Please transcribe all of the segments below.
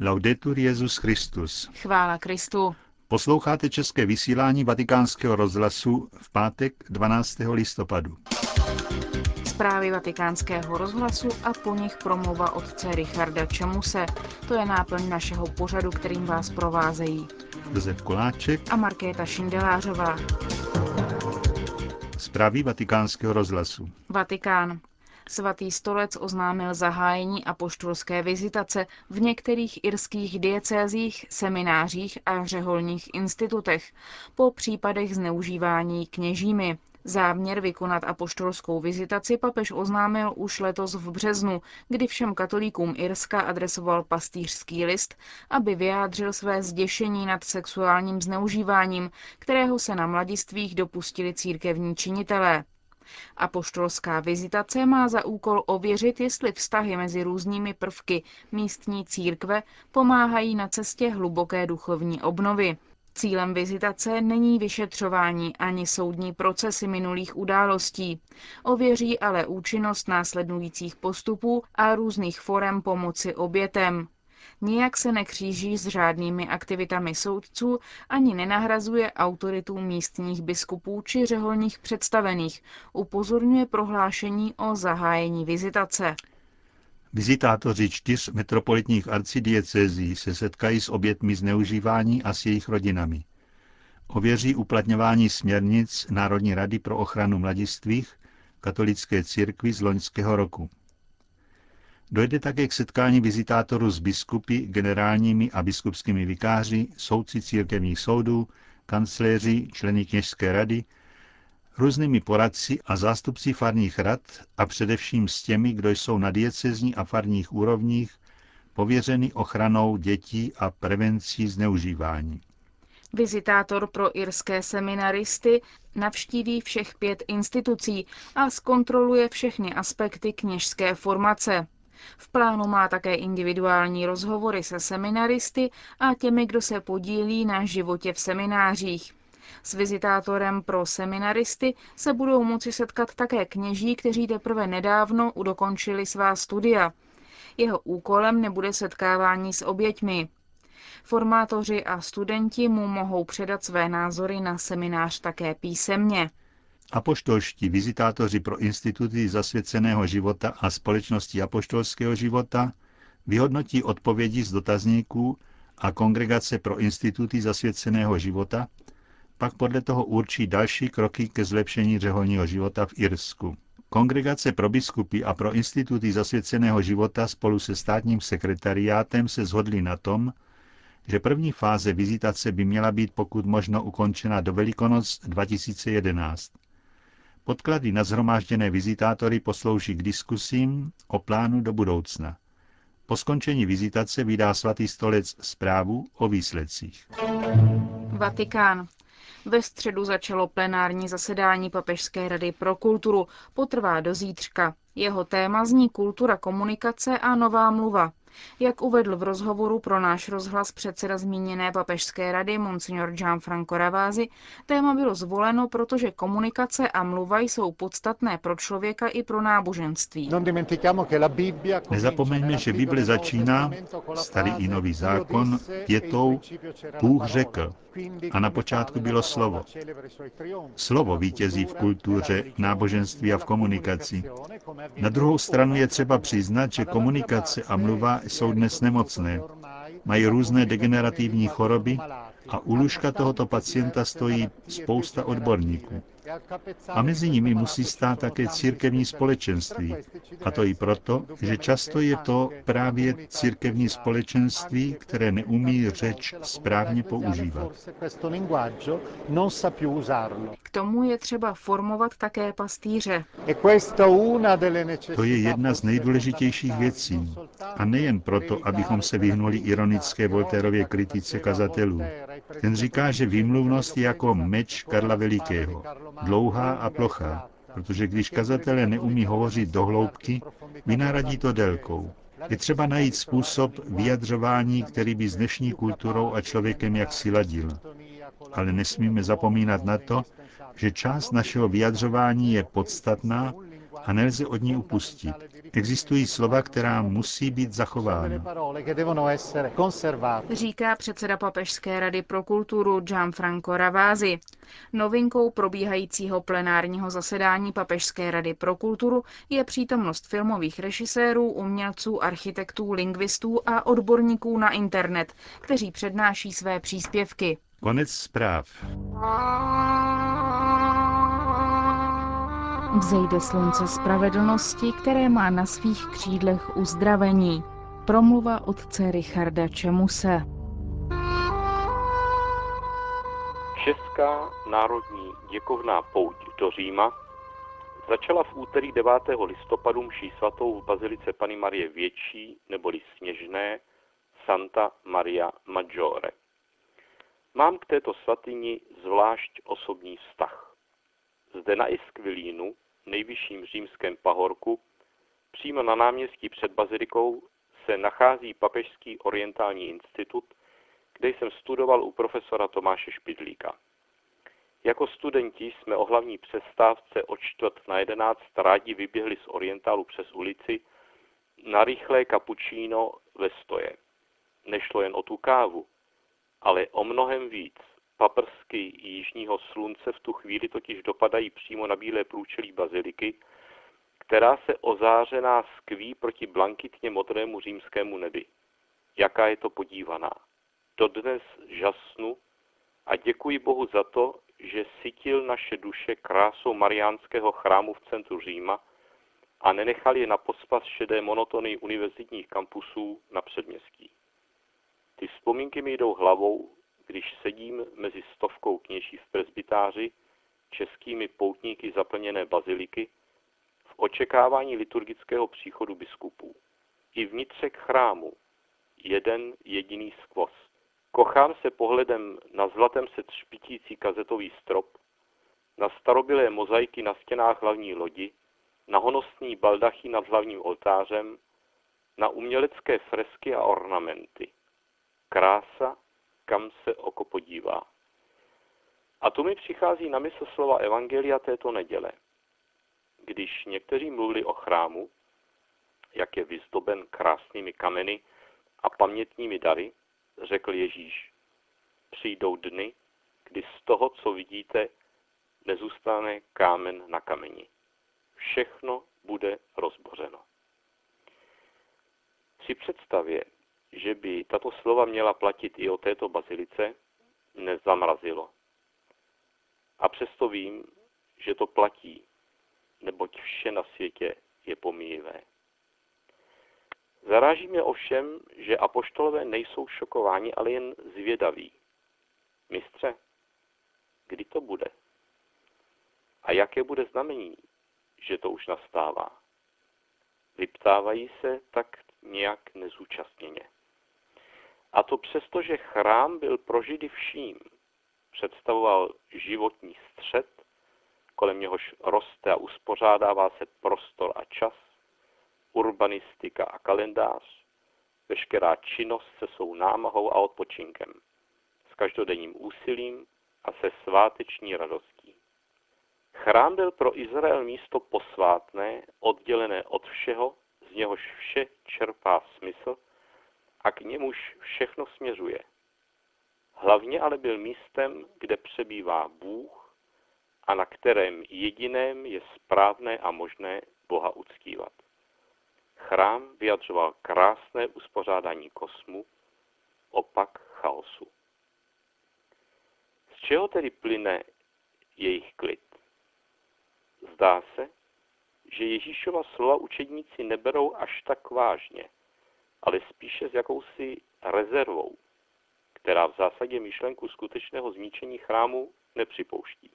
Laudetur Jezus Christus. Chvála Kristu. Posloucháte české vysílání Vatikánského rozhlasu v pátek 12. listopadu. Zprávy vatikánského rozhlasu a po nich promluva otce Richarda Čemuse. To je náplň našeho pořadu, kterým vás provázejí Josef Koláček a Markéta Šindelářová. Zprávy vatikánského rozhlasu. Vatikán. Svatý stolec oznámil zahájení apoštolské vizitace v některých irských diecézích, seminářích a řeholních institutech po případech zneužívání kněžími. Záměr vykonat apoštolskou vizitaci papež oznámil už letos v březnu, kdy všem katolíkům Irska adresoval pastýřský list, aby vyjádřil své zděšení nad sexuálním zneužíváním, kterého se na mladistvích dopustili církevní činitelé. Apoštolská vizitace má za úkol ověřit, jestli vztahy mezi různými prvky místní církve pomáhají na cestě hluboké duchovní obnovy. Cílem vizitace není vyšetřování ani soudní procesy minulých událostí. Ověří ale účinnost následujících postupů a různých forem pomoci obětem. Nijak se nekříží s řádnými aktivitami soudců ani nenahrazuje autoritu místních biskupů či řeholních představených, upozorňuje prohlášení o zahájení vizitace. Vizitátoři čtyř metropolitních arcidiecezí se setkají s obětmi zneužívání a s jejich rodinami. Ověří uplatňování směrnic Národní rady pro ochranu mladistvých katolické církvy z loňského roku. Dojde také k setkání vizitátorů s biskupy, generálními a biskupskými vikáři, soudci církevních soudů, kancléři, členy kněžské rady, různými poradci a zástupci farních rad a především s těmi, kdo jsou na diecezní a farních úrovních pověřeny ochranou dětí a prevencí zneužívání. Vizitátor pro irské seminaristy navštíví všech pět institucí a zkontroluje všechny aspekty kněžské formace. V plánu má také individuální rozhovory se seminaristy a těmi, kdo se podílí na životě v seminářích. S vizitátorem pro seminaristy se budou moci setkat také kněží, kteří teprve nedávno dokončili svá studia. Jeho úkolem nebude setkávání s oběťmi. Formátoři a studenti mu mohou předat své názory na seminář také písemně. Apoštolští vizitátoři pro instituty zasvěceného života a společnosti apoštolského života vyhodnotí odpovědi z dotazníků a kongregace pro instituty zasvěceného života pak podle toho určí další kroky ke zlepšení řeholního života v Irsku. Kongregace pro biskupy a pro instituty zasvěceného života spolu se státním sekretariátem se shodli na tom, že první fáze vizitace by měla být pokud možno ukončena do Velikonoc 2011. Podklady na zhromážděné vizitátory poslouží k diskusím o plánu do budoucna. Po skončení vizitace vydá svatý stolec zprávu o výsledcích. Vatikán. Ve středu začalo plenární zasedání Papežské rady pro kulturu. Potrvá do zítřka. Jeho téma zní kultura komunikace a nová mluva. Jak uvedl v rozhovoru pro náš rozhlas předseda zmíněné papežské rady Monsignor Gianfranco Ravázi, téma bylo zvoleno, protože komunikace a mluva jsou podstatné pro člověka i pro náboženství. Nezapomeňme, že Bible začíná, starý i nový zákon, větou Bůh řekl. A na počátku bylo slovo. Slovo vítězí v kultuře, náboženství a v komunikaci. Na druhou stranu je třeba přiznat, že komunikace a mluva jsou dnes nemocné. Mají různé degenerativní choroby a u lůžka tohoto pacienta stojí spousta odborníků. A mezi nimi musí stát také církevní společenství. A to i proto, že často je to právě církevní společenství, které neumí řeč správně používat. K tomu je třeba formovat také pastýře. To je jedna z nejdůležitějších věcí. A nejen proto, abychom se vyhnuli ironické Volterově kritice kazatelů. Ten říká, že výmluvnost je jako meč Karla Velikého dlouhá a plochá, protože když kazatelé neumí hovořit do hloubky, vynáradí to délkou. Je třeba najít způsob vyjadřování, který by s dnešní kulturou a člověkem jaksi ladil. Ale nesmíme zapomínat na to, že část našeho vyjadřování je podstatná a nelze od ní upustit. Existují slova, která musí být zachována. Říká předseda Papežské rady pro kulturu Gianfranco Ravasi. Novinkou probíhajícího plenárního zasedání Papežské rady pro kulturu je přítomnost filmových režisérů, umělců, architektů, lingvistů a odborníků na internet, kteří přednáší své příspěvky. Konec zpráv. Vzejde slunce spravedlnosti, které má na svých křídlech uzdravení. Promluva otce Richarda Čemuse. Česká národní děkovná pouť do Říma začala v úterý 9. listopadu mší svatou v Bazilice Pany Marie Větší neboli Sněžné Santa Maria Maggiore. Mám k této svatyni zvlášť osobní vztah. Zde na Iskvilínu, nejvyšším římském pahorku, přímo na náměstí před bazilikou se nachází Papežský orientální institut, kde jsem studoval u profesora Tomáše Špidlíka. Jako studenti jsme o hlavní přestávce od čtvrt na jedenáct rádi vyběhli z orientálu přes ulici na rychlé kapučíno ve stoje. Nešlo jen o tu kávu, ale o mnohem víc. Paprsky jižního slunce v tu chvíli totiž dopadají přímo na bílé průčelí baziliky, která se ozářená skví proti blankitně modrému římskému nebi. Jaká je to podívaná. Dodnes žasnu a děkuji Bohu za to, že sytil naše duše krásou mariánského chrámu v centru Říma a nenechal je na pospas šedé monotony univerzitních kampusů na předměstí. Ty vzpomínky mi jdou hlavou, když sedím mezi stovkou kněží v presbytáři, českými poutníky zaplněné baziliky, v očekávání liturgického příchodu biskupů. I vnitřek chrámu, jeden jediný skvost. Kochám se pohledem na zlatem se třpitící kazetový strop, na starobilé mozaiky na stěnách hlavní lodi, na honostní baldachy nad hlavním oltářem, na umělecké fresky a ornamenty. Krása, kam se oko podívá. A tu mi přichází na mysl slova Evangelia této neděle. Když někteří mluvili o chrámu, jak je vyzdoben krásnými kameny a pamětními dary, řekl Ježíš, přijdou dny, kdy z toho, co vidíte, nezůstane kámen na kameni. Všechno bude rozbořeno. Při představě, že by tato slova měla platit i o této bazilice, nezamrazilo. A přesto vím, že to platí, neboť vše na světě je pomíjivé. Zaráží mě ovšem, že apoštolové nejsou šokováni, ale jen zvědaví. Mistře, kdy to bude? A jaké bude znamení, že to už nastává? Vyptávají se tak nějak nezúčastněně. A to přesto, že chrám byl pro Židy vším. Představoval životní střed, kolem něhož roste a uspořádává se prostor a čas, urbanistika a kalendář, veškerá činnost se svou námahou a odpočinkem, s každodenním úsilím a se sváteční radostí. Chrám byl pro Izrael místo posvátné, oddělené od všeho, z něhož vše čerpá smysl a k němuž všechno směřuje. Hlavně ale byl místem, kde přebývá Bůh a na kterém jediném je správné a možné Boha uctívat. Chrám vyjadřoval krásné uspořádání kosmu, opak chaosu. Z čeho tedy plyne jejich klid? Zdá se, že Ježíšova slova učedníci neberou až tak vážně, ale spíše s jakousi rezervou, která v zásadě myšlenku skutečného zničení chrámu nepřipouští.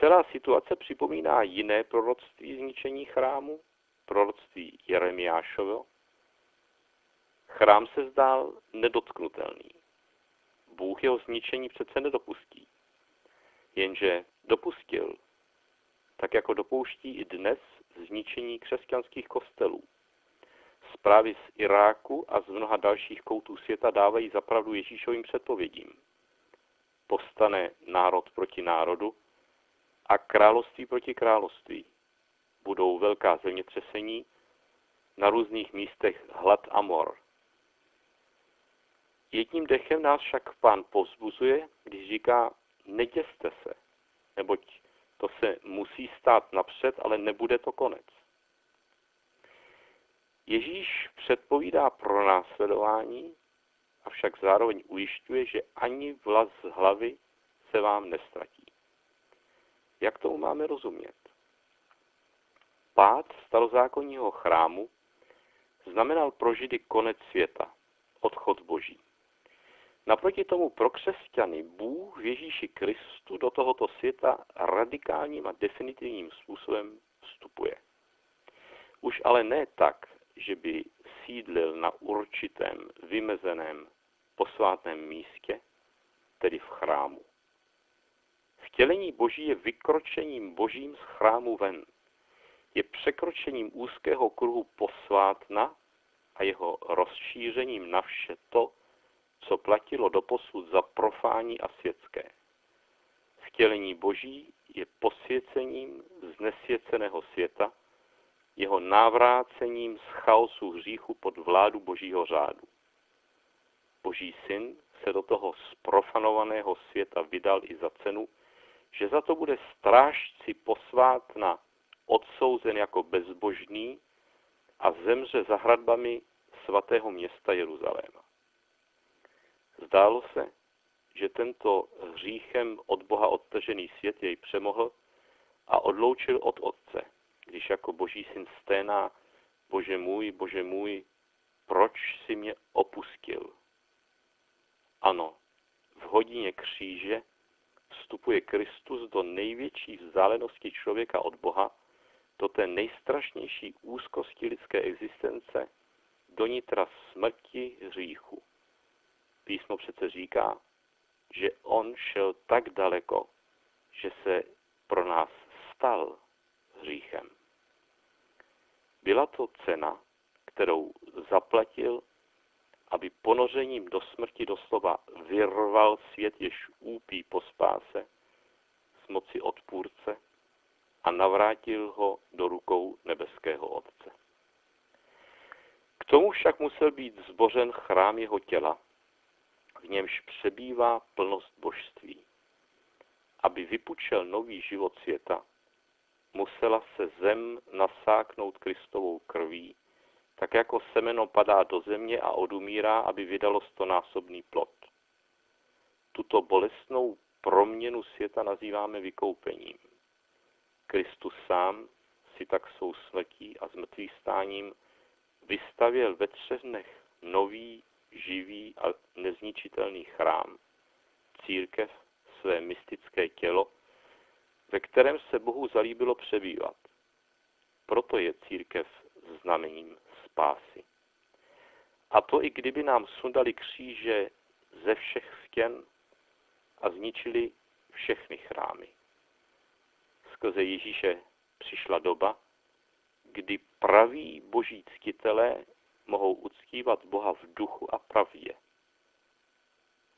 Celá situace připomíná jiné proroctví zničení chrámu, proroctví Jeremiášovo, chrám se zdál nedotknutelný. Bůh jeho zničení přece nedopustí. Jenže dopustil, tak jako dopouští i dnes zničení křesťanských kostelů. Zprávy z Iráku a z mnoha dalších koutů světa dávají zapravdu Ježíšovým předpovědím. Povstane národ proti národu a království proti království budou velká zemětřesení, na různých místech hlad a mor. Jedním dechem nás však pán povzbuzuje, když říká, neděste se, neboť to se musí stát napřed, ale nebude to konec. Ježíš předpovídá pro následování, avšak zároveň ujišťuje, že ani vlas z hlavy se vám nestratí. Jak tomu máme rozumět? Pád starozákonního chrámu znamenal pro Židy konec světa, odchod Boží. Naproti tomu pro křesťany Bůh v Ježíši Kristu do tohoto světa radikálním a definitivním způsobem vstupuje. Už ale ne tak, že by sídlil na určitém vymezeném posvátném místě, tedy v chrámu. Vtělení Boží je vykročením Božím z chrámu ven. Je překročením úzkého kruhu posvátna a jeho rozšířením na vše to, co platilo doposud za profání a světské. Vtělení Boží je posvěcením znesvěceného světa, jeho návrácením z chaosu hříchu pod vládu Božího řádu. Boží syn se do toho sprofanovaného světa vydal i za cenu, že za to bude strážci posvátna odsouzen jako bezbožný a zemře za hradbami svatého města Jeruzaléma. Zdálo se, že tento hříchem od Boha odtržený svět jej přemohl a odloučil od Otce, když jako boží syn sténá, Bože můj, Bože můj, proč si mě opustil? Ano, v hodině kříže vstupuje Kristus do největší vzdálenosti člověka od Boha, do té nejstrašnější úzkosti lidské existence, do nitra smrti hříchu. Písmo přece říká, že on šel tak daleko, že se pro nás stal hříchem. Byla to cena, kterou zaplatil, aby ponořením do smrti doslova vyrval svět, jež úpí po spáse z moci odpůrce a navrátil ho do rukou nebeského Otce. K tomu však musel být zbořen chrám jeho těla, v němž přebývá plnost božství. Aby vypučel nový život světa, musela se zem nasáknout Kristovou krví, tak jako semeno padá do země a odumírá, aby vydalo stonásobný plod. Tuto bolestnou proměnu světa nazýváme vykoupením. Kristus sám si tak svou smrtí a zmrtvých stáním vystavěl ve třech dnech nový, živý a nezničitelný chrám, církev, své mystické tělo, ve kterém se Bohu zalíbilo přebývat. Proto je církev znamením spásy. A to i kdyby nám sundali kříže ze všech stěn a zničili všechny chrámy. Skrze Ježíše přišla doba, kdy praví boží ctitelé mohou uctívat Boha v duchu a pravdě.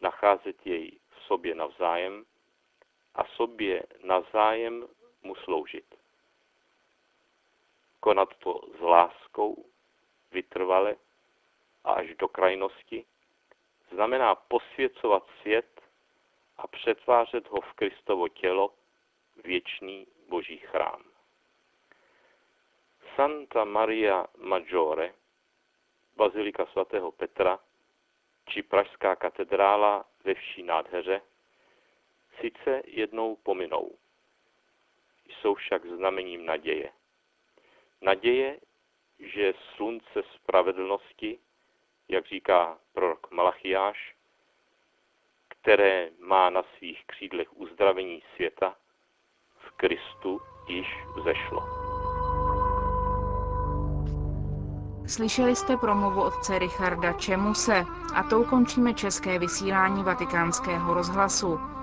Nacházet jej v sobě navzájem a sobě navzájem mu sloužit. Konat to s láskou, vytrvale a až do krajnosti, znamená posvěcovat svět a přetvářet ho v Kristovo tělo, věčný boží chrám. Santa Maria Maggiore, bazilika svatého Petra, či Pražská katedrála ve vší nádheře, sice jednou pominou. Jsou však znamením naděje. Naděje, že slunce spravedlnosti, jak říká prorok Malachiáš, které má na svých křídlech uzdravení světa, v Kristu již vzešlo. Slyšeli jste promluvu otce Richarda Čemuse a tou končíme české vysílání vatikánského rozhlasu.